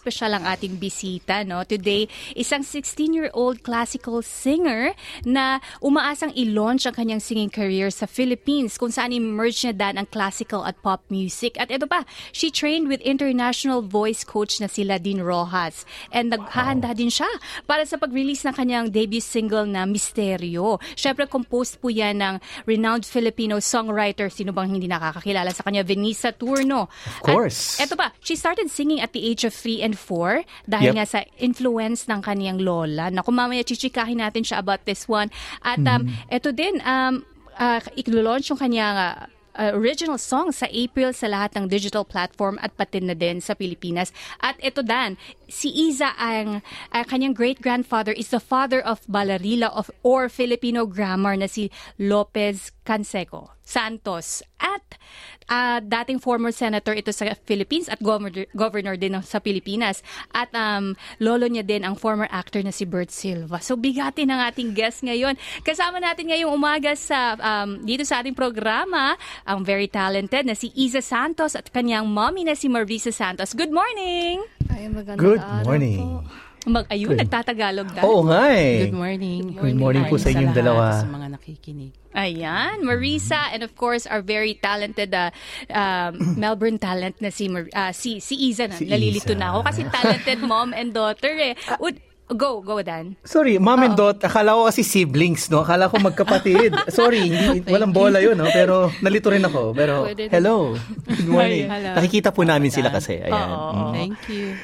Napaka-espesyal ang ating bisita no? Today isang 16-year-old classical singer na umaasang i-launch ang kanyang singing career sa Philippines kung saan i-merge niya dan ang classical at pop music. At ito pa she trained with international voice coach na si Ladine Rojas. And naghahanda din siya para sa pag-release ng kanyang debut single na Misteryo. Syempre composed po yan ng renowned Filipino songwriter sino bang hindi nakakakilala sa kanya Venisa Turno. Of course. at eto pa, she started singing at the age of 3 and 4 dahil Yep. nga sa influence ng kaniyang lola. Naku, mamaya chichikahin natin siya about this one. At um, Mm-hmm. eto din, um, uh, ilo-launch yung kanyang uh, uh, original song sa April sa lahat ng digital platform at pati na din sa Pilipinas. At ito Dan, si Iza ang ang kanyang great-grandfather is the father of Balarila of or Filipino grammar na si Lopez Canseco Santos. At ah, dating former senator ito sa Philippines at governor, governor din sa Pilipinas. At um, lolo niya din ang former actor na si Bert Silva. So bigatin ang ating guest ngayon. Kasama natin ngayong umaga sa um, dito sa ating programa ang very talented na si Iza Santos at kanyang mommy na si Marvisa Santos. Good morning! Ay, magandang Good morning. po. Mag ayun, Good. nagtatagalog dahil. Oo nga eh. Good morning. Good morning po Hi sa inyong dalawa. Sa mga nakikinig. Ayan, Marisa and of course our very talented uh, um, Melbourne talent na si Mar- uh, si si Iza na. Si Nalilito Iza. na ako kasi talented mom and daughter eh. Would, go, go Dan. Sorry, mom and dot, akala ko kasi siblings, no? Akala ko magkapatid. Sorry, hindi, walang bola yun, no? Pero nalito rin ako. Pero, hello. Good morning. Hello. Nakikita po namin sila kasi. Ayan. Mm. Thank you.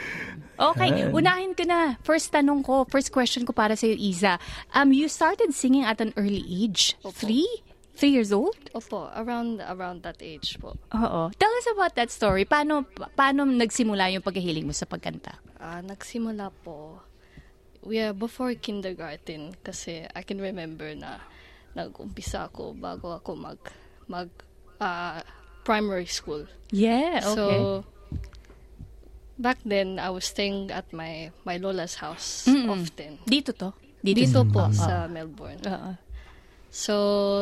Okay, unahin ko na. First tanong ko, first question ko para sa iyo Iza. Um you started singing at an early age. Three? Three years old? Opo, around around that age po. Oo. Tell us about that story. Paano pa- paano nagsimula yung pagkahiling mo sa pagkanta? Ah, nagsimula po we are before kindergarten kasi I can remember na nag-umpisa ako bago ako mag mag ah, primary school. Yeah, okay. So back then I was staying at my my lola's house Mm-mm. often. dito to. Dito, po Oo. sa Melbourne. Oo. So,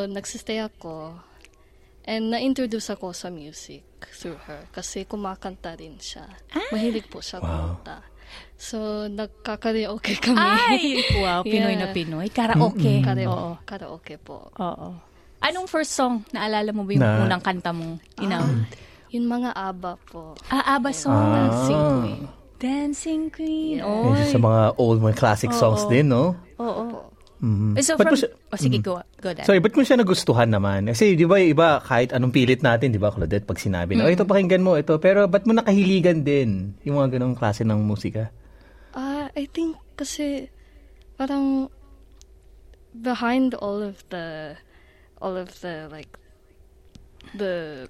nagsistay ako and na-introduce ako sa music through her kasi kumakanta rin siya. Ah. Mahilig po siya kumanta. So, nagkakaraoke kami. Ay, wow, Pinoy na Yeah. Pinoy. Karaoke. Karaoke, Oo. karaoke po. Oo. Anong first song? Naalala mo ba yung Na- unang kanta mong tinawag? Yung mga ABBA po. Ah, ABBA song. Dancing Ah. Queen. Dancing Queen. Yeah. Oy. Sa mga old, mga classic songs Oo. din, no? Oo. Mhm. So Ba't from... mo siya- oh, sige, go, go Dan. Sorry, ba't mo siya nagustuhan naman? Kasi di ba yung iba, kahit anong pilit natin, di ba, Claudette, pag sinabi na, oh, ito pakinggan mo, ito. Pero ba't mo nakahiligan din yung mga ganong klase ng musika? Ah, I think kasi parang behind all of the all of the like the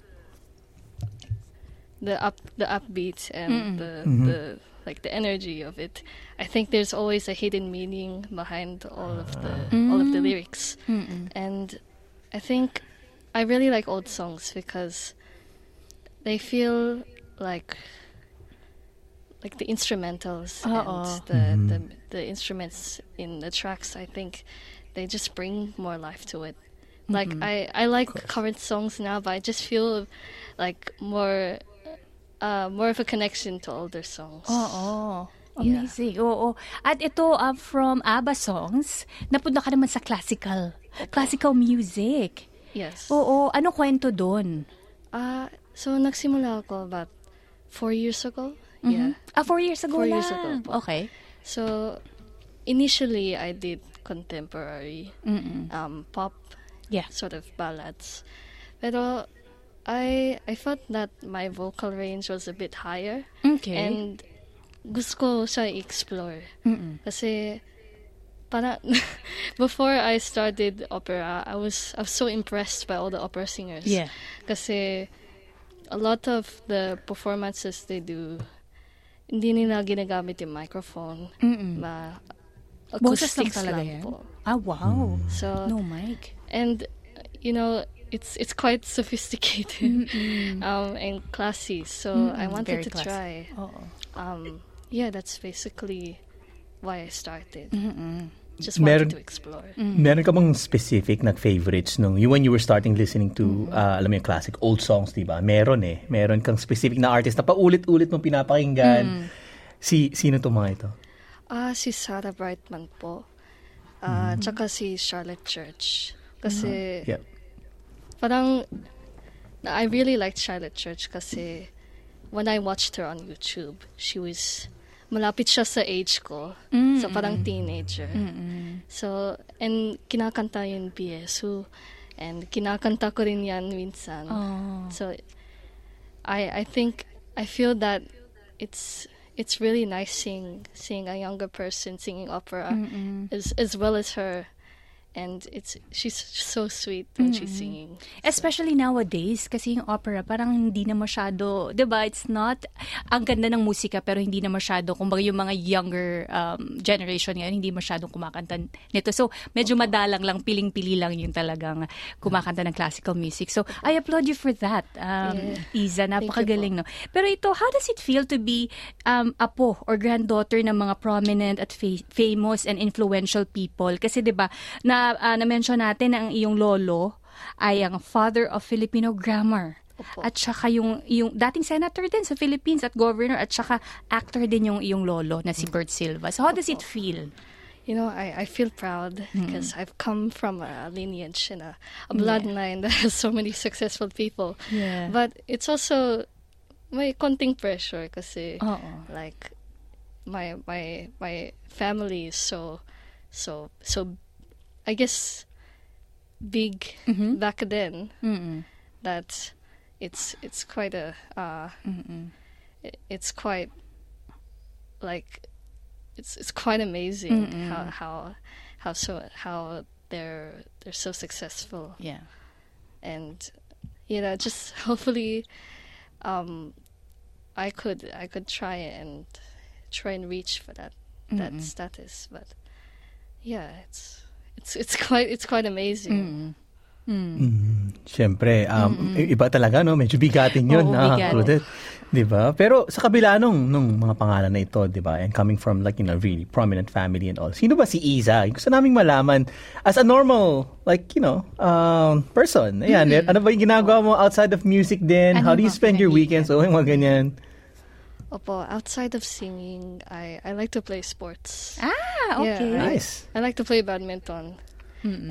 the up the upbeats and the the like the energy of it. I think there's always a hidden meaning behind all of the ah. all of the mm. lyrics. Mm-mm. And I think I really like old songs because they feel like like the instrumentals Oo. and the, mm-hmm. the the instruments in the tracks I think they just bring more life to it. Like mm-hmm. I I like current songs now but I just feel like more uh, more of a connection to older songs. Oo. Yeah. Amazing. Oo. At ito, uh, from ABBA songs, napunta ka naman sa classical. Classical music. Yes. Oo. Ano kwento doon? Uh, so nagsimula ako about four years ago. Yeah. Ah, four years ago Four lang. years ago po. Okay. So initially I did contemporary Mm-mm. um, pop Yeah. sort of ballads. Pero I I felt that my vocal range was a bit higher Okay. and gusto ko siya i-explore. Mm-mm. Kasi para before I started opera, I was I was so impressed by all the opera singers. Yeah. Kasi a lot of the performances they do hindi nila ginagamit yung microphone. Mm-mm. Ma Boses lang talaga lang yan? po. Ah, wow. So No mic. and you know it's it's quite sophisticated um, and classy. So I wanted very to classy. try. Oo. Um, yeah, that's basically why I started. Just Meron- wanted to explore. Meron ka bang specific na favorites nung you, when you were starting listening to uh, alam mo yung classic old songs, 'di ba? Meron eh. Meron kang specific na artist na paulit-ulit mong pinapakinggan. Si sino to mga ito? Ah, si Sarah Brightman po. Ah, tsaka si Charlotte Church. Kasi Yeah. Parang I really liked Charlotte Church kasi when I watched her on YouTube, she was malapit siya sa age ko. Mm. So parang teenager. So, and kinakanta yun BSU. And kinakanta ko rin yan minsan. Oh. So I I think I feel that it's it's really nice seeing seeing a younger person singing opera as as well as her and it's she's so sweet when she's singing. Especially nowadays, kasi yung opera parang hindi na masyado, di ba? It's not, ang ganda ng musika pero hindi na masyado, kumbaga yung mga younger um, generation ngayon, hindi masyadong kumakanta nito. So, medyo madalang lang, piling-pili lang yung talagang kumakanta ng classical music. So, I applaud you for that, um, Iza. Napakagaling, no? Pero ito, how does it feel to be um, apo or granddaughter ng mga prominent at fa- famous and influential people? Kasi, di ba, na, ah, na-mention natin na ang iyong lolo ay ang father of Filipino grammar. Opo. At saka yung, yung dating senator din sa Philippines at governor at saka actor din yung iyong lolo na si Bert Silva. So how does it feel? You know, I, I feel proud because I've come from a lineage and a, a bloodline that has so many successful people. Yeah. But it's also may konting pressure kasi Oo. like my my my family is so so so I guess big back then Mm-mm. that it's it's quite a uh it- it's quite like it's it's quite amazing how how how so how they're they're so successful. Yeah. and you know just hopefully um i could i could try and try and reach for that that status. But yeah it's it's it's quite it's quite amazing Siyempre, um, i- iba talaga, no? Medyo bigatin yun. Oo, ah, bigat. Claudette. Di ba? Pero sa kabila nung, nung mga pangalan na ito, di ba? And coming from like, you know, really prominent family and all. Sino ba si Iza? Gusto naming malaman as a normal, like, you know, um, person. Ayan, ano ba yung ginagawa mo outside of music din? Ano How do you spend your weekends? O, yung mga ganyan. Opo, outside of singing i i like to play sports Ah, okay. Yeah, I- Nice. I like to play badminton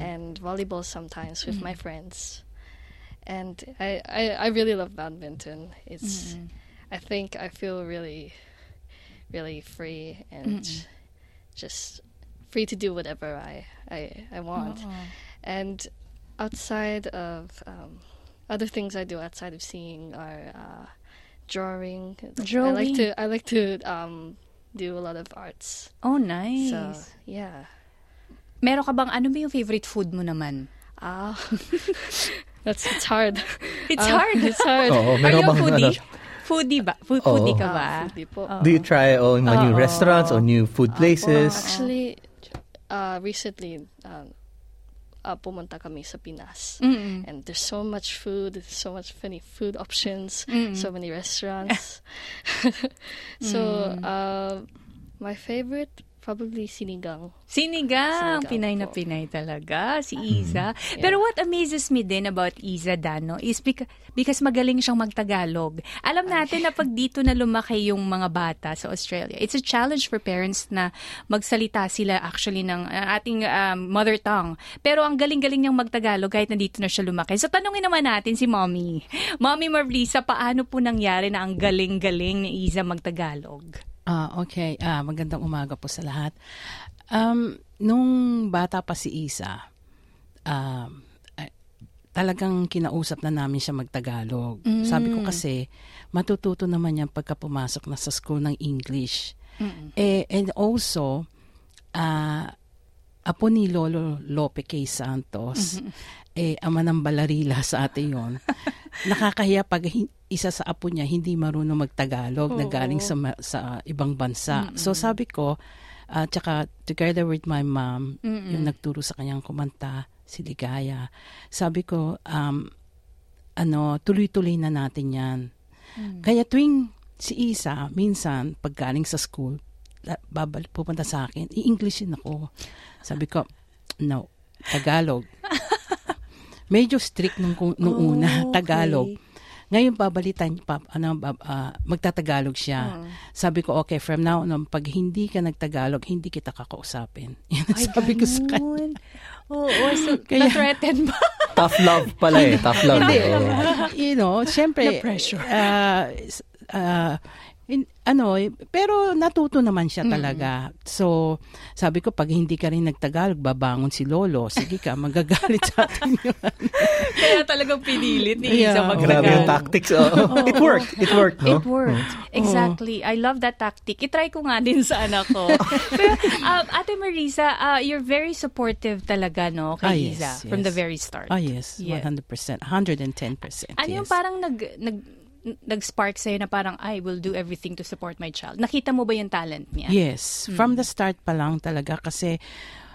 and volleyball sometimes with my friends. And I, I, I really love badminton. It's I think I feel really really free and just free to do whatever I, I, I want. And outside of um, other things I do outside of singing are uh, drawing. I Drawing. like to I like to um, do a lot of arts. Oh, nice. So yeah. Meron ka bang, ano ba yung favorite food mo naman? Ah, that's it's hard. It's Ah, hard. It's hard. Oo, Are meron you a foodie? ano, Foodie ba? Food, Oo. foodie ka Ah, ba? foodie po. Do you try oh, mga new restaurants or new food places? Actually, uh, recently, um, uh, pumunta kami sa Pinas. Mm-mm. And there's so much food, so much funny food options, so many restaurants. so, uh, my favorite, probably sinigang. Sinigang. Sinigang Pinay na po. Pinay talaga, si Iza. Pero what amazes me din about Iza Dano is because, because magaling siyang magtagalog. Alam natin na pag dito na lumaki yung mga bata sa Australia, it's a challenge for parents na magsalita sila actually ng uh, ating um, mother tongue. Pero ang galing-galing niyang magtagalog kahit nandito na siya lumaki. So tanungin naman natin si Mommy. Mommy Marlisa, paano po nangyari na ang galing-galing ni Iza magtagalog? Ah, okay. Ah, magandang umaga po sa lahat. Um, nung bata pa si Isa, um, eh, talagang kinausap na namin siya magtagalog. Sabi ko kasi, matututo naman yan pagka pumasok na sa school ng English. Eh, and also, ah, apo ni Lolo Lope K. Santos, eh, ama ng balarila sa ate yon. Nakakahiya pag isa sa apo niya hindi marunong magtagalog na galing sa, sa ibang bansa. So sabi ko, at tsaka together with my mom, yung nagturo sa kanyang kumanta, si Ligaya. Sabi ko, um, ano, tuloy-tuloy na natin yan. Kaya tuwing si Isa, minsan, pag galing sa school, la- babal, pupunta sa akin, i-Englishin ako. Sabi ko, no, Tagalog. Medyo strict nung, nung Oh, una, okay. Ngayon, babalitan, pa, ano, bab, ah, magtatagalog siya. Hmm. Sabi ko, okay, from now on, pag hindi ka nagtagalog, hindi kita kakausapin. Yan ang Ay, sabi ko sa kanya. ganun. Oo, oh, so, Kaya- na-threaten ba? Tough love pala eh. Tough love. Hindi. Oo. you know, syempre, Na-pressure. ah, s- ah, in- ano, eh, pero natuto naman siya talaga. So, sabi ko, pag hindi ka rin nagtagalog, babangon si Lolo. Sige ka, magagalit sa atin yun. Kaya talagang pinilit ni Isa Yeah, magtagalog. Grabe yung tactics. oo. It worked. It worked, no? It worked. Exactly. I love that tactic. I-try ko nga din sa anak ko. Pero, um, Ate Marisa, uh, you're very supportive talaga, no, kay Ah, yes, Isa from yes. the very start. Ah, yes, Yeah. 100%. 110%. Ano yung yes. parang nag, nag, nag-spark sa'yo na parang, I will do everything to support my child. Nakita mo ba yung talent niya? Yes, from the start pa lang talaga kasi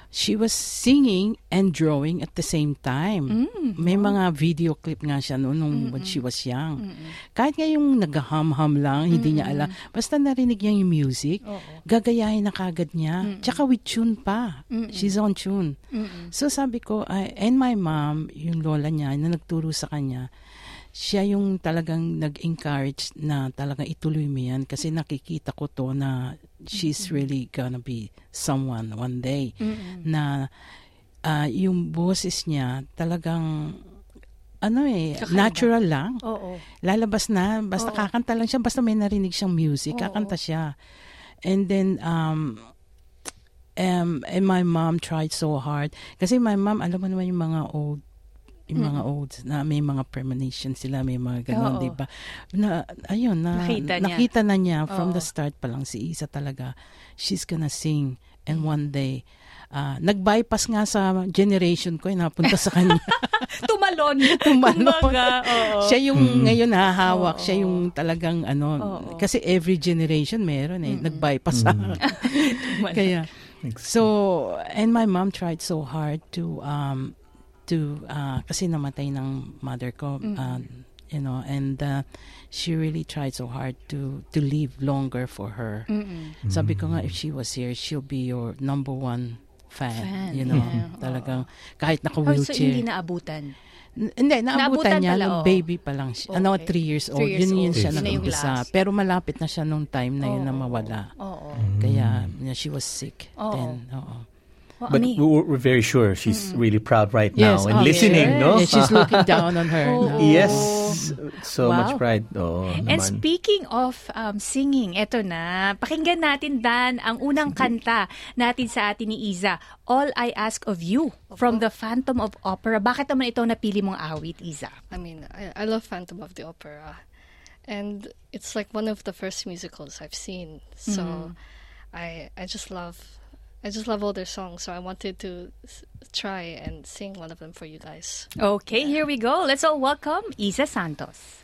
she was singing and drawing at the same time. May mga video clip nga siya noon nung when she was young. Kahit nga yung nag-hum-hum lang, hindi niya alam. Basta narinig niya yung music, gagayahin na kagad niya. Tsaka with tune pa. She's on tune. So sabi ko, I- and my mom, yung lola niya, na nagturo sa kanya, siya yung talagang nag-encourage na talagang ituloy mo yan kasi nakikita ko to na she's really gonna be someone one day na ah, yung boses niya talagang ano eh, Kakaiba. natural lang. Oo. Lalabas na, basta Oo. kakanta lang siya, basta may narinig siyang music, Oo. kakanta siya. And then, um, um, and my mom tried so hard. Kasi my mom, alam mo naman yung mga old yung mga old na may mga premonition sila, may mga Oo. ganun, di ba? Na, ayun, na, Nakita niya. nakita na niya from Oo. the start pa lang si Isa talaga, she's gonna sing. And one day, ah, nag-bypass nga sa generation ko, eh, napunta sa kanya. Tumalon. Tumalon. Kumbaga, oo. siya yung ngayon Oo. hahawak, siya yung talagang ano, Oo. kasi every generation meron eh, nag-bypass sa Tumalon. Kaya, so, and my mom tried so hard to, um, to, uh, kasi namatay ng mother ko, uh, you know, and uh, she really tried so hard to to live longer for her. Mm-mm. Sabi ko nga, if she was here, she'll be your number one fan, Fan, you know, yeah. talagang kahit Oh, so hindi naabutan. N- Hindi, naabutan Naabutan niya pala, nung oo. baby pa lang siya. Ano, Okay. three years old. Three years yun yun old. siya Yun nag-umpisa. last. Pero malapit na siya nung time na yun na Oo. mawala. Oo. Kaya yeah, she was sick Oo. then. Oo. Well, But ano eh, we're, we're very sure she's really proud right now and oh, listening, yes. no? Yeah, she's looking down on her. Oo. no? yes. So Wow. much pride. Oo, And naman. speaking of um, singing, eto na, pakinggan natin Dan ang unang kanta natin sa atin ni Iza, All I Ask of You from the Phantom of Opera. Bakit naman ito napili mong awit, Iza? I mean, I, I love Phantom of the Opera, and it's like one of the first musicals I've seen. So, I I just love, I just love all their songs. So I wanted to try and sing one of them for you guys. Okay, here we go. Let's all welcome Isa Santos.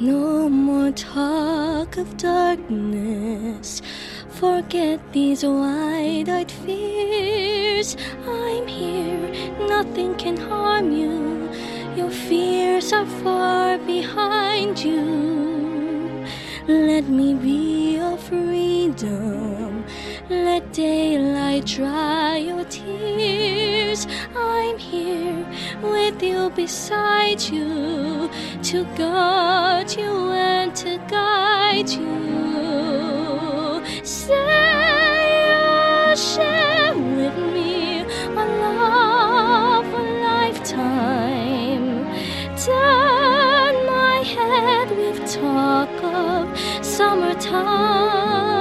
No more talk of darkness. Forget these wide eyed fears. I'm here, nothing can harm you. Your fears are far behind you. Let me be your freedom. Let daylight dry your tears. I'm here with you beside you to guard you and to guide you. Say you'll share with me a love a lifetime. My head with talk of summertime.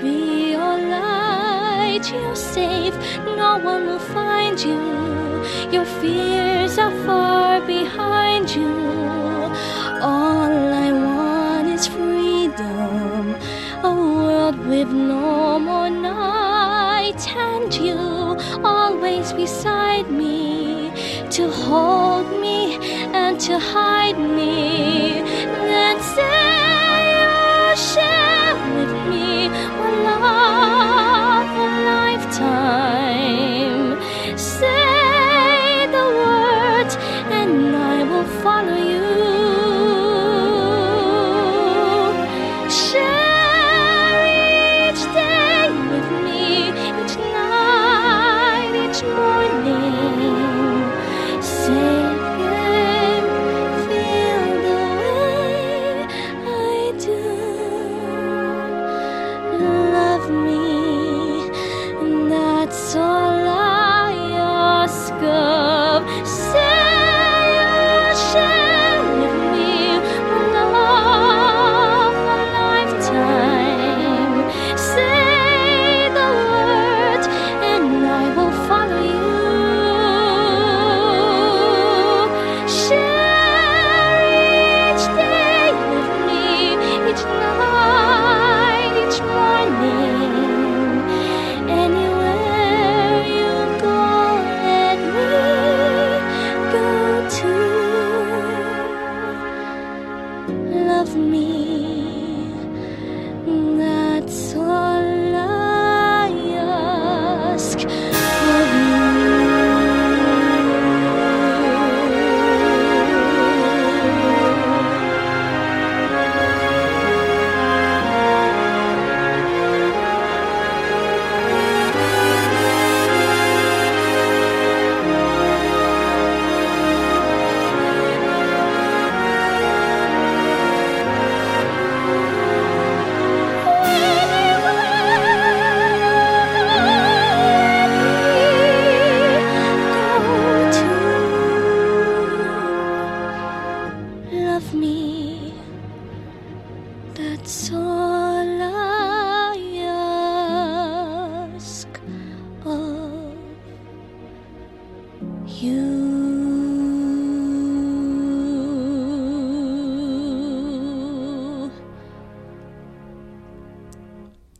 Be your light. You're safe. No one will find you. Your fears are far behind you. All I want is freedom, a world with no more night, and you always beside me to hold me and to hide me.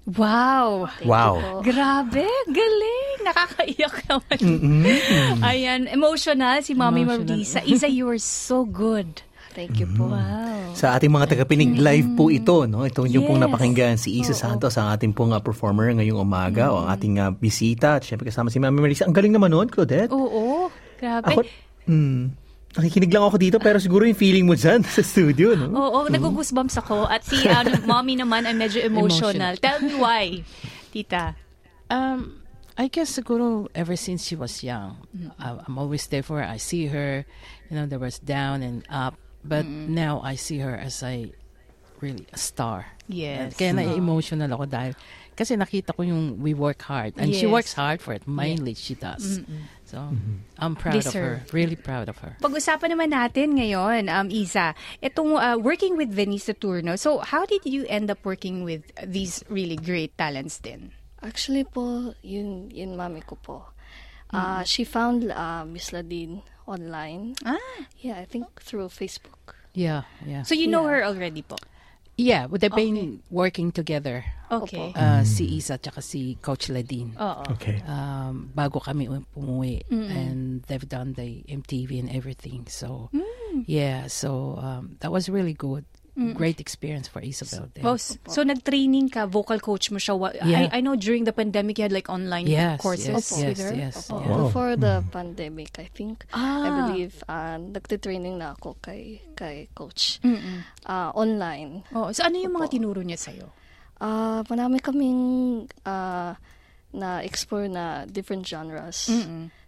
Wow! Wow. Grabe, galing! Nakakaiyak naman. Ayan, emotional si Mommy Emotional. Mardisa. Isa, you are so good. Thank you po. Wow. Sa ating mga tagapinig, live po ito. No? Ito yung pong napakinggan si Isa Santos, ang ating pong ah, performer ngayong umaga, o ang ating ah, bisita. At syempre kasama si Mami Marisa. Ang galing naman nun, Claudette. Oo, grabe. Ako, hmm, nakikinig lang ako dito, pero siguro yung feeling mo dyan sa studio, no? Oo, nagugusbumps ako. At si ano, Mommy naman ay medyo emotional. Emotional. Tell me why, tita. Um, I guess siguro ever since she was young, I, I'm always there for her. I see her, you know, there was down and up, but now I see her as a really a star. Yes. Kaya na-emotional ako dahil kasi nakita ko yung we work hard and she Yes. works hard for it. Mainly she does. So I'm proud of her. Deserve. Really proud of her. Pag-usapan naman natin ngayon, um, Isa, itong uh, working with Venice Saturno. So, how did you end up working with these really great talents din? Actually po, yun, yun mami ko po. Uh, She found uh, Miss Ladine online. Ah, Yeah, I think through Facebook. Yeah, yeah. so you know Yeah. her already po? Yeah, but they've been working together. Okay. Uh, Si Isa at si Coach Ladine. Oo. Okay. um, bago kami um- umuwi and they've done the MTV and everything so yeah so um, that was really good great experience for Isabel there. Oh, s- so nag-training ka, vocal coach mo siya. Wa- Yeah. I, I know during the pandemic you had like online Yes, courses yes, with yes, her. yes, Opo. yeah. Wow. Before the pandemic, I think, Ah. I believe, uh, nagtitraining na ako kay, kay coach. Uh, online. Oh, so ano yung mga tinuro niya sa'yo? Uh, marami kaming uh, na-explore na different genres.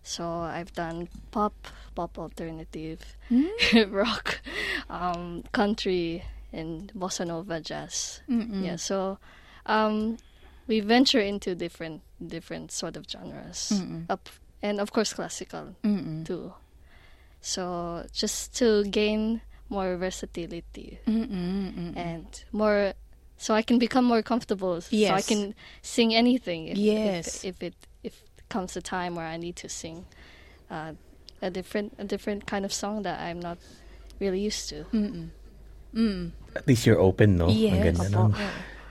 So, I've done pop, pop alternative, rock, um, country, and bossa nova jazz. Yeah, so um, we venture into different different sort of genres. Up, and of course classical too. So just to gain more versatility and more so I can become more comfortable. So I can sing anything. If, Yes. If, if it if comes a time where I need to sing uh, a different a different kind of song that I'm not really used to. At least you're open, no? Ang Yes. ganda Opo. nun.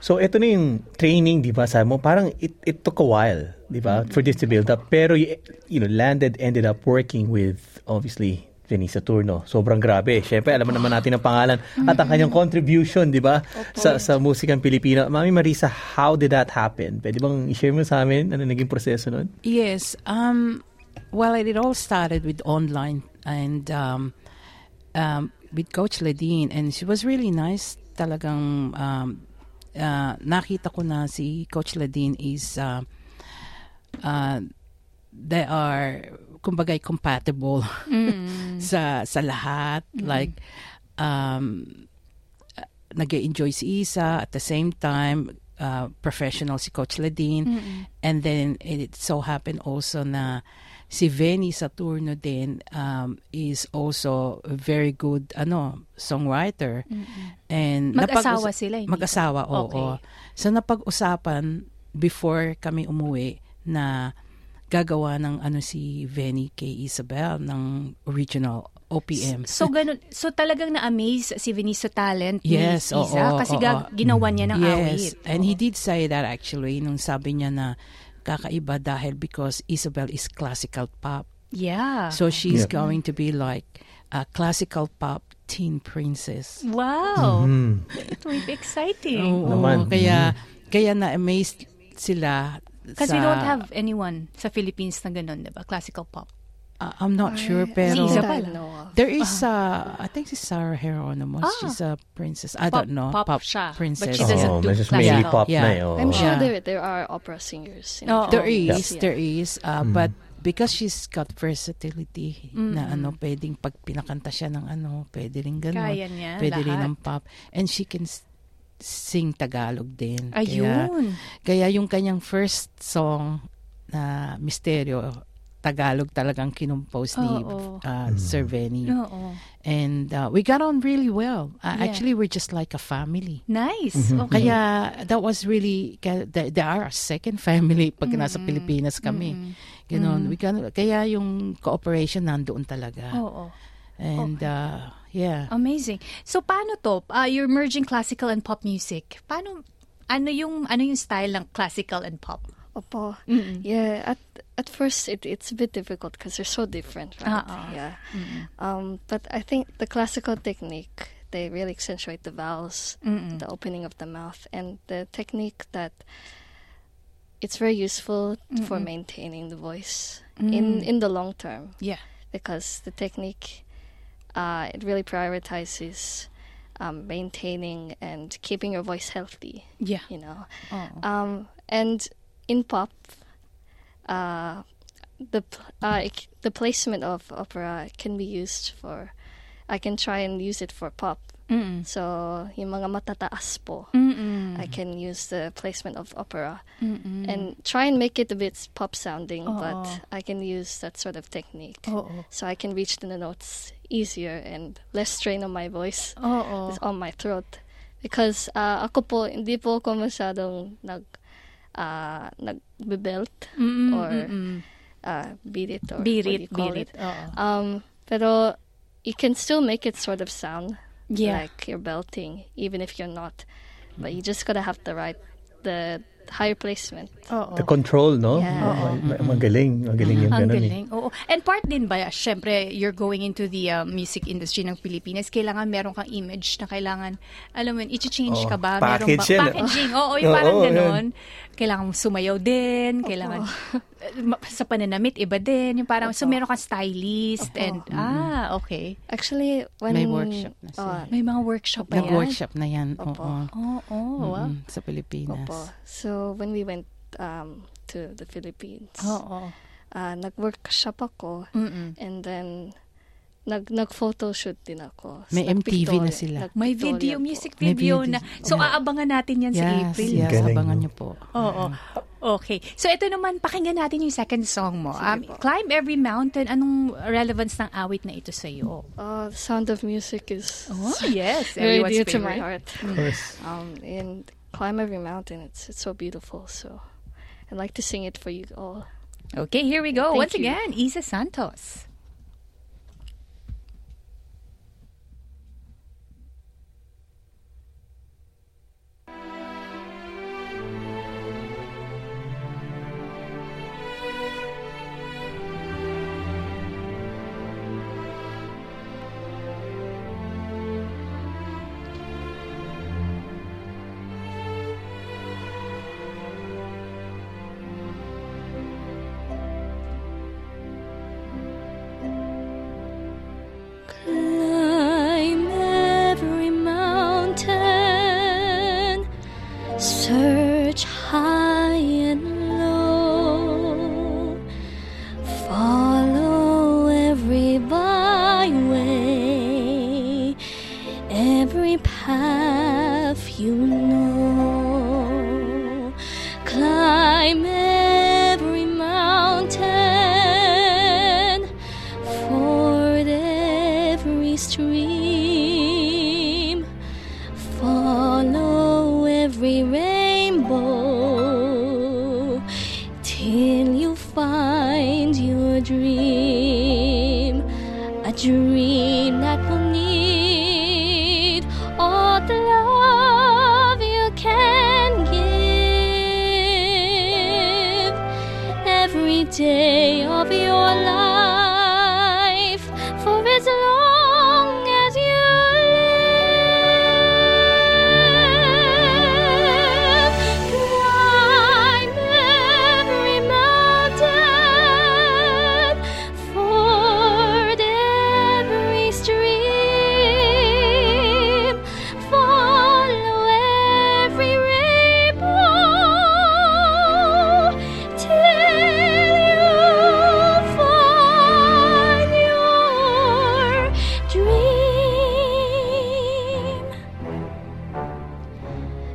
So, ito na yung training, di ba, sabi mo, parang it, it took a while, di ba, for this to build up. Pero, you, you know, landed, ended up working with, obviously, Denise Saturno. Sobrang grabe. Siyempre, alam mo naman natin ang pangalan at ang kanyang contribution, di ba, sa, sa musikang Pilipino. Mami Marisa, how did that happen? Pwede bang i-share mo sa amin ano naging proseso nun? Yes. Um, well, it all started with online and um, um, with Coach Ledine, and she was really nice. Talagang um, uh, nakita ko na si Coach Ledine is uh, uh, they are kumbaga compatible sa sa lahat. Like um nag enjoy si Isa. At the same time uh, professional si Coach Ledine and then it so happened also na si Venny Saturno din um, is also a very good ano songwriter and Mag-asawa sila, hindi mag-asawa oo Okay. so napag-usapan before kami umuwi na gagawa ng ano si Venny kay Isabel ng original OPM So ganun, so talagang na-amaze si Venice sa talent Yes, ni Isa oo, kasi oo. ga- ginawa niya ng awit. Yes, and he did say that actually nung sabi niya na kakaiba dahil because Isabel is classical pop. Yeah. So she's Yeah. going to be like a classical pop teen princess. wow. Hmm. It will be exciting. Oo, Naman. kaya kaya na-amazed sila Because we don't have anyone sa Philippines na ganun, di ba? Classical pop. Uh, I'm not sure Si pero Isabel. I know of. there is uh, I think si Sarah Hieronymus. Ah. She's a princess. I Pop- don't know. pop siya, but princess. she doesn't Oh, do classical. mainly pop Yeah. na eh. I'm sure Yeah. there there are opera singers. In Oo. There is, Yeah. there is. Uh, But because she's got versatility na ano, pwedeng pag pinakanta siya ng ano, pwede rin ganun. Kaya niya, Pwede rin lahat. ng pop. And she can sing Tagalog din. Kaya, Ayun. kaya yung kanyang first song na Misteryo, Tagalog talagang kinumpose ni Oo. uh, Sir Venny. Oo. And uh, we got on really well. Uh, Yeah. Actually, we're just like a family. Nice. Mm-hmm. Okay. Kaya that was really they, they are a second family pag nasa Pilipinas kami. Ganon. We can, kaya yung cooperation nandoon talaga. Oo. And uh, yeah. Amazing. So paano to? Uh, you're merging classical and pop music. Paano ano yung ano yung style ng classical and pop? Opo. Yeah, at at first it, it's a bit difficult because they're so different, right? Uh-uh. Yeah. Um, but I think the classical technique they really accentuate the vowels, the opening of the mouth, and the technique that it's very useful for maintaining the voice in in the long term Yeah. because the technique uh, it really prioritizes um, maintaining and keeping your voice healthy. Yeah. You know. Oo. Um, and in pop, uh, the uh, the placement of opera can be used for. I can try and use it for pop. Mm. So yung mga matataas po, Mm-mm. I can use the placement of opera Mm-mm. and try and make it a bit pop sounding, Oo. but I can use that sort of technique. Oo. So I can reach the notes easier and less strain on my voice is on my throat. Because uh, ako po, hindi po ako masyadong nag, uh, nag-belt Mm-mm, or mm-mm. uh, beat it or Beat it, call beat it. it. Oo. Um, pero you can still make it sort of sound Yeah. like you're belting, even if you're not. But you just gotta have the right, the higher placement. Oo. The control, no? Yeah. Ma- Magaling. Magaling yung Ang ganun eh. galing. Oo. And part din ba, syempre, you're going into the uh, music industry ng Pilipinas, kailangan meron kang image na kailangan, alam mo, i-change Oo. ka ba? Package meron ba? yan. Packaging. Oo, yung parang Oo, yan. ganon. Kailangan sumayaw din, kailangan eh, ma- sa pananamit, iba din. Yung parang, so meron kang stylist Opo. and, ah, okay. Actually, when May workshop na sila. Oh, May mga workshop pa yan. Nag-workshop na yan. Opo. Oo. Oo, oh, wow. Mm, sa Pilipinas. Opo. So when we went um, to the Philippines, Oo. uh, nag-workshop ako Mm-mm. and then nag nag-photoshoot din ako. May Sa MTV na sila. May video, po. music video video. na. So, Yeah. aabangan natin yan sa Yes, April. yes. Galing, Abangan no? niyo po. Oo. Okay. So, ito naman, pakinggan natin yung second song mo. Um. Climb Every Mountain. Anong relevance ng awit na ito sa'yo? Uh, the sound of music is Oh, yes. very Everyone's dear to my favorite. heart. Of course. Um, and climb every mountain. It's it's so beautiful. So I'd like to sing it for you all. Okay, here we go. Thank Once you. again, Isa Santos.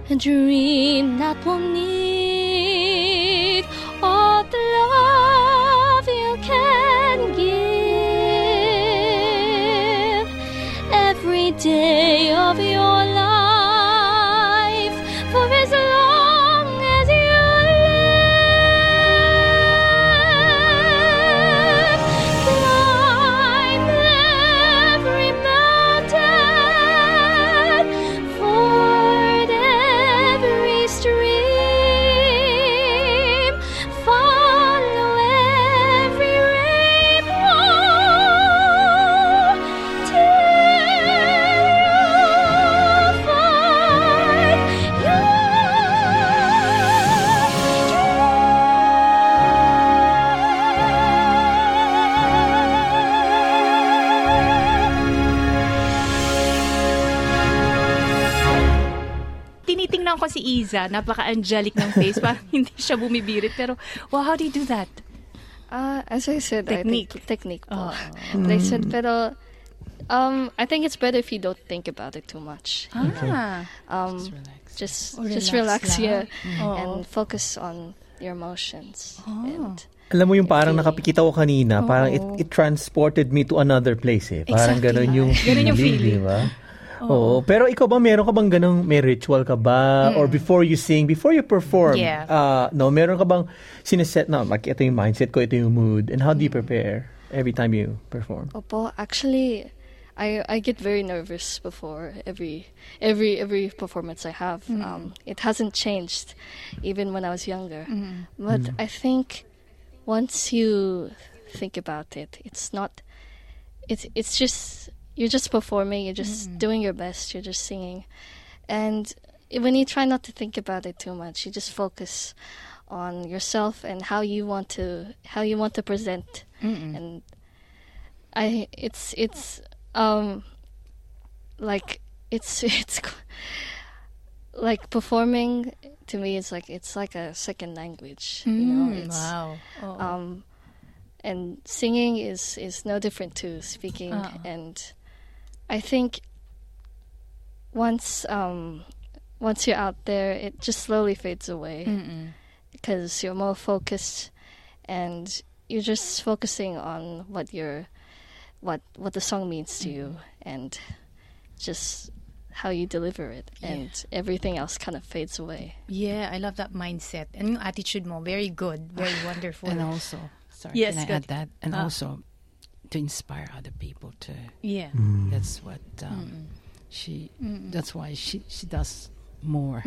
A dream that will need si Isa, napaka-angelic ng face, parang hindi siya bumibirit. Pero, wow, how do you do that? Uh, as I said, Technique. I think technique. po. But I said, pero um, I think it's better if you don't think about it too much. Ah, Um, relax. just Oh, just relax relax, lang. yeah, and focus on your emotions. And Alam mo yung parang Feeling. nakapikita ko kanina, parang it, it transported me to another place eh. Parang Exactly. ganun yung Ganun yung feeling. di ba? Oo. Pero ikaw ba, meron ka bang ganun, may ritual ka ba? Or mm. before you sing, before you perform, Yeah. uh, no, meron ka bang sineset na, like, ito yung mindset ko, ito yung mood, and how do you mm. prepare every time you perform? Opo, actually, I I get very nervous before every every every performance I have. Mm. Um, it hasn't changed, even when I was younger. But I think once you think about it, it's not. It's it's just you're just performing. You're just doing your best. You're just singing, and when you try not to think about it too much, you just focus on yourself and how you want to how you want to present and I it's it's um like it's it's like performing to me is like it's like a second language you know it's wow. Oo. um and singing is is no different to speaking Uh-uh. and I think once um once you're out there it just slowly fades away because you're more focused and you're just focusing on what your what what the song means to you and just how you deliver it, and everything else kind of fades away. Yeah, I love that mindset. And attitude mo, very good, very wonderful. And also, sorry, Yes, can I good. add that? And Ah. also to inspire other people to. yeah. That's what um, she. That's why she she does more.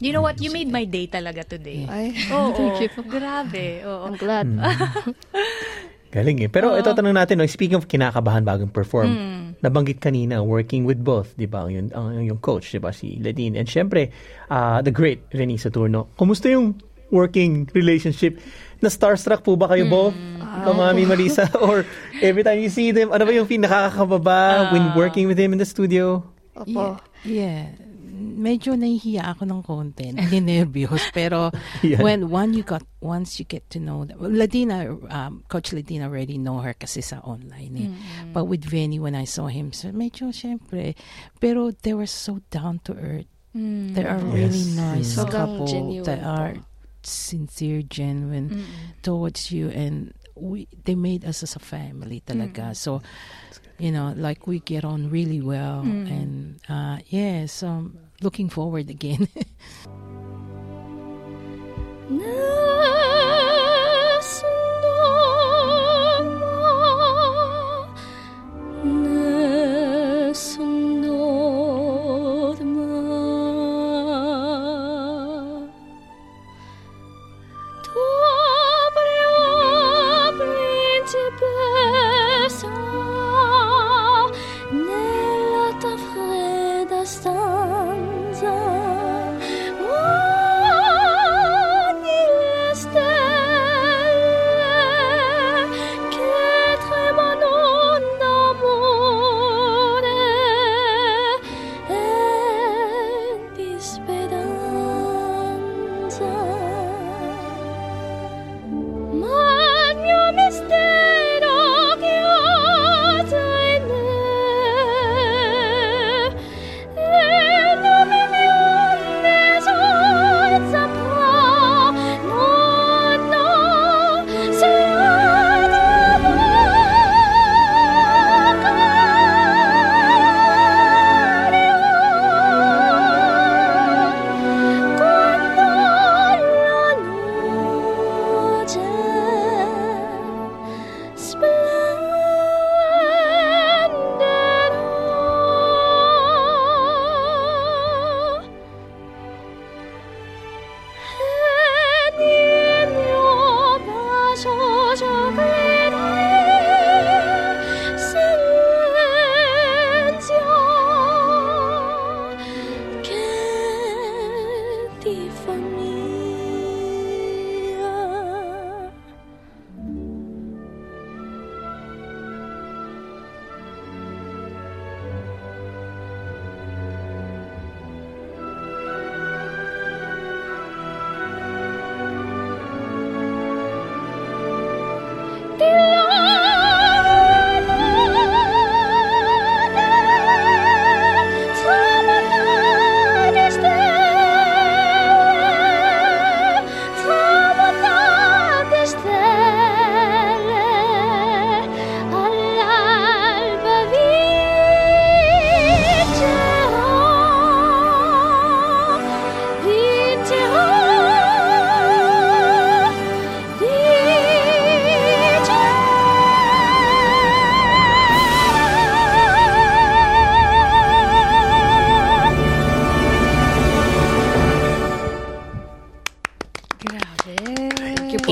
You know what? You made my day talaga today. I, Oo, thank you. grabe. Oo. I'm glad. Galing eh. Pero ito tanong natin, no, speaking of kinakabahan bagong perform, nabanggit kanina, working with both, di ba? Yung, ang, yung coach, di ba? Si Ladine. And syempre, ah, the great Renee Saturno. Kumusta yung working relationship? Na starstruck po ba kayo both? Ikaw, Mami Marisa? Or every time you see them, ano ba yung nakakakababa when working with him in the studio? Opo. Yeah. Medyo nahihiya ako ng konti. Hindi nervyos. Pero Yeah. when one you got, once you get to know them, Ladina, um, Coach Ladina already know her kasi sa online eh. But with Vinny, when I saw him, so medyo syempre. Pero they were so down to earth. They are really Yes. nice Sobrang couple genuine po. are sincere, genuine towards you and we they made us as a family talaga. So you know, like we get on really well and uh yeah, so looking forward again. Nella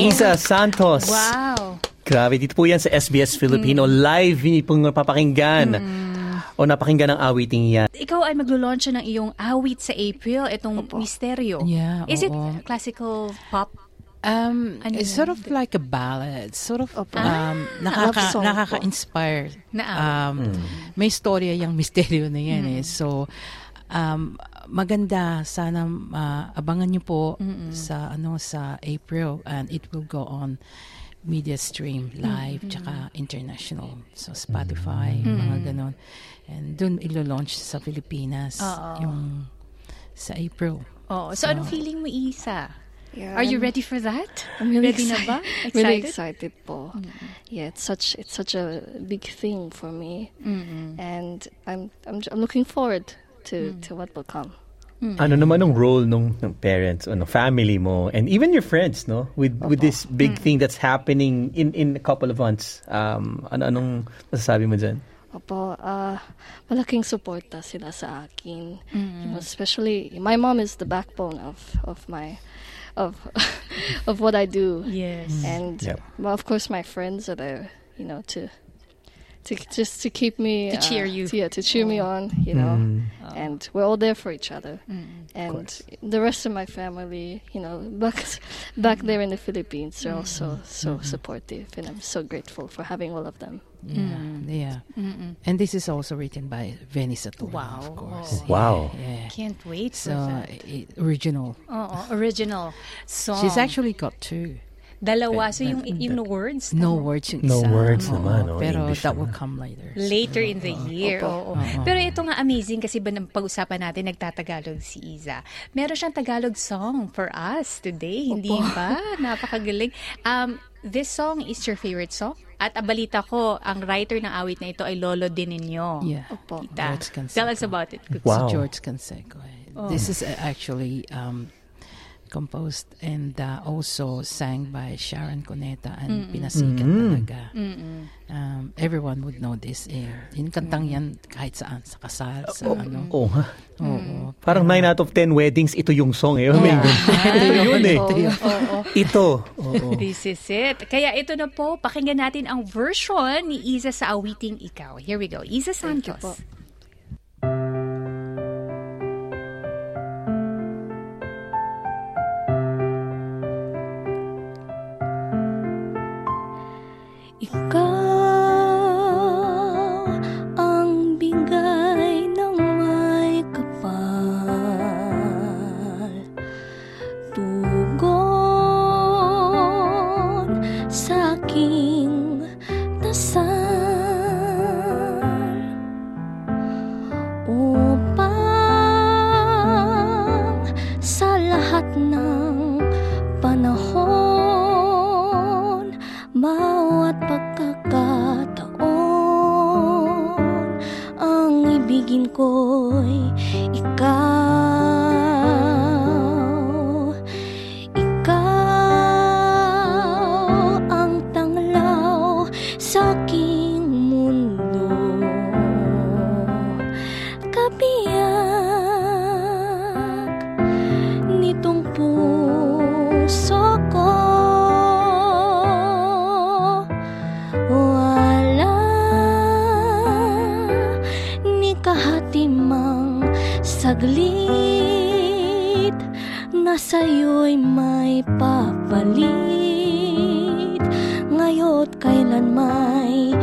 Isa Santos. Wow. Grabe, dito po yan sa SBS Filipino. Live, hindi pong napapakinggan. O napakinggan ang awiting yan. Ikaw ay maglo-launch ng iyong awit sa April, itong Misteryo. Yeah, Is it oo. classical pop? Um, Ano it's sort of like a ballad. Sort of Opo. um, Love nakaka, song nakaka-inspire. Na Um, May storya yung misteryo na yan eh. So, um, maganda. Sana uh, abangan nyo po sa ano sa April and it will go on media stream live tsaka international so Spotify mga ganon and dun ilo-launch sa Pilipinas Oo. yung sa April Oh, so, anong feeling mo, Isa? Yeah, Are you ready for that? I'm really ready na excited. ba? Really Excited? excited po. Yeah, it's such it's such a big thing for me, and I'm I'm I'm looking forward to mm. to what will come. Mm. Ano naman ang role ng, ng parents o ng family mo and even your friends, no? With with this big mm. thing that's happening in in a couple of months. Um, ano anong masasabi mo dyan? Opo, ah, malaking suporta sila sa akin. Mm-hmm. You know, especially my mom is the backbone of of my of of what I do. Yes. And Yep. well, of course, my friends are there. You know to. To, just to keep me To uh, cheer uh, you. to- yeah, to cheer me mm. on, you know, mm. and we're all there for each other. Mm. And the rest of my family, you know, back back there in the Philippines, they're also so mm-hmm. supportive, and I'm so grateful for having all of them. Yeah. yeah. And this is also written by Benny Saturno, Wow. of course. Oh. Wow. Yeah. Can't wait for So, that. i- original. Oh, original song. She's actually got two. Dalawa. So yung, yung words? No words yung No isa. words Oo, naman, oh, Pero English that will come later. Later in the year. Oo. Opo. Oo. Pero ito nga amazing kasi ba nang pag-usapan natin nagtatagalog si Iza. Meron siyang Tagalog song for us today. Hindi ba? Napakagaling. Um, this song is your favorite song? At abalita ko, ang writer ng awit na ito ay Lolo din ninyo. Yeah. Opo. Canseco. tell us about it. Wow. Si George Canseco. eh. This is uh, actually um, composed and uh, also sang by Sharon Cuneta and pinasikat talaga. Um, everyone would know this. Eh. Yung kantang yan kahit saan, sa kasal, sa ano. Oh, ha? Oo. Parang 9 out of 10 weddings, ito yung song eh. Mean, ito yun eh. Oo. Ito. Oo. This is it. Kaya ito na po, pakinggan natin ang version ni Iza sa awiting ikaw. Here we go. Iza Thank you Santos. po. Na sa'yo'y may papalit. Ngayo't kailan may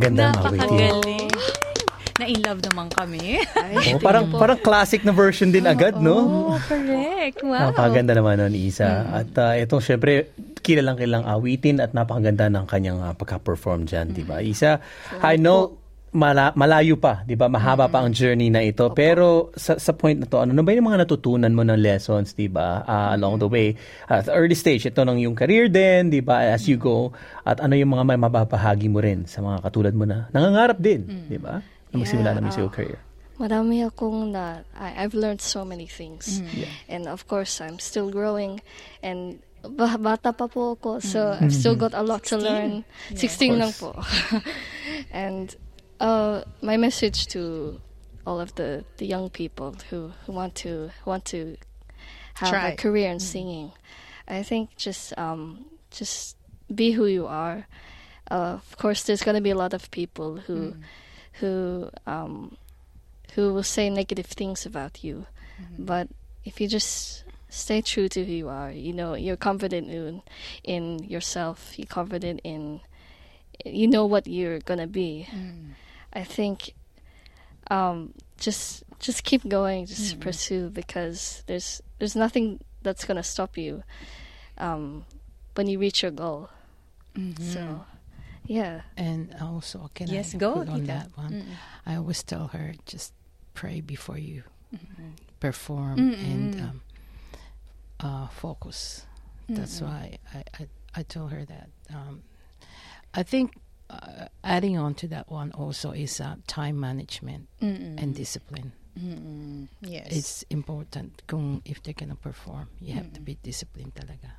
Napakaganda ng awit yun. Napakagaling. Na in love naman kami. Oh, parang parang classic na version din agad, no? Oh, correct. Wow. Napakaganda naman nun, Isa. At uh, ito, syempre, kilalang kilang awitin at napakaganda ng kanyang uh, pagka-perform dyan, di ba? Isa, I know, mala- malayo pa, di ba? Mahaba pa ang journey na ito. Pero sa, sa point na to, ano na ba yung mga natutunan mo ng lessons, di ba? Uh, along the way. At early stage, ito ng yung career din, di ba? As you go. At ano yung mga may mababahagi mo rin sa mga katulad mo na nangangarap din, di ba? Na magsimula ng musical career. Marami akong na, I, I've learned so many things. Mm. And of course, I'm still growing. And ba- bata pa po ako, so I've still got a lot to learn. 16 lang po. and uh, my message to all of the, the young people who, who want to want to have Try. a career in singing, I think just um, just be who you are. Uh, of course, there's gonna be a lot of people who who um, who will say negative things about you. But if you just stay true to who you are, you know, you're confident in, in yourself, you're confident in, you know what you're gonna be. I think, um, just just keep going, just pursue because there's there's nothing that's gonna stop you, um, when you reach your goal. So, yeah. And also, can Yes, I go, put on that one? I always tell her, just pray before you perform Mm-hmm. and um, uh, focus. That's why I, I, I told her that. Um, I think uh, adding on to that one also is uh, time management and discipline. Yes. It's important kung if they're gonna perform, you have to be disciplined talaga.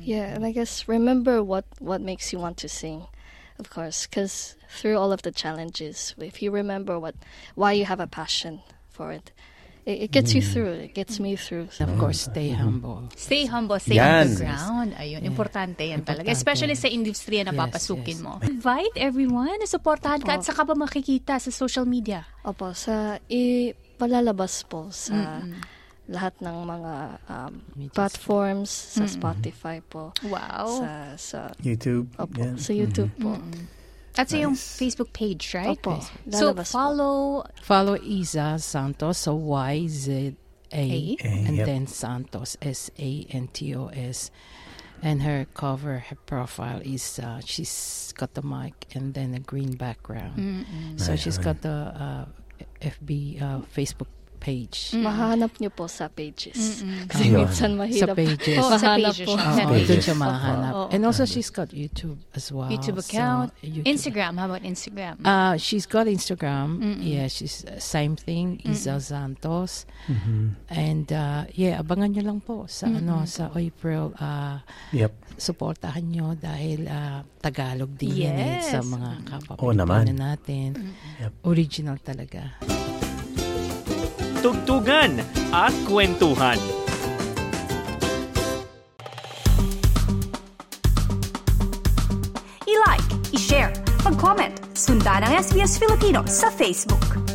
Yeah, and I guess remember what what makes you want to sing, of course, because through all of the challenges, if you remember what why you have a passion for it, it, it gets you through. It gets me through. And of course, stay humble. Stay humble, stay Yan. underground. Ayun, importante yan talaga. Importante. Especially sa industriya na Yes, papasukin yes. mo. Invite everyone na supportahan ka at saka ba makikita sa social media? Opo, sa ipalalabas po sa lahat ng mga um, platforms, sa Spotify po, Wow. sa sa YouTube. opo, yan. sa YouTube po. At sa yung Nice. Facebook page, right? Opo, So, follow Follow Isa Santos, so Y Z A, and yep. then Santos S A N T O S. And her cover, her profile is uh, she's got the mic and then a green background. So Nice, she's nice. got the uh, FB uh, Facebook page. Mahanap niyo po sa pages. Kasi Ayun. minsan Sa mahirap. pages. Oh, sa pages po. Oo, pages. doon siya mahanap. Oo. And also she's got YouTube as well. YouTube So, account, YouTube. Instagram. How about Instagram? Uh, she's got Instagram. Yeah, she's uh, same thing. Isa Santos. And uh, yeah, abangan nyo lang po sa ano sa April. Uh, Yep. suportahan nyo dahil uh, Tagalog din yan eh, Yes. sa mga kapwa Oo naman. Natin. Yep. Original talaga. Tugtugan at kwentuhan. I-like, i-share, mag-comment, sundan ang SBS Filipino sa Facebook.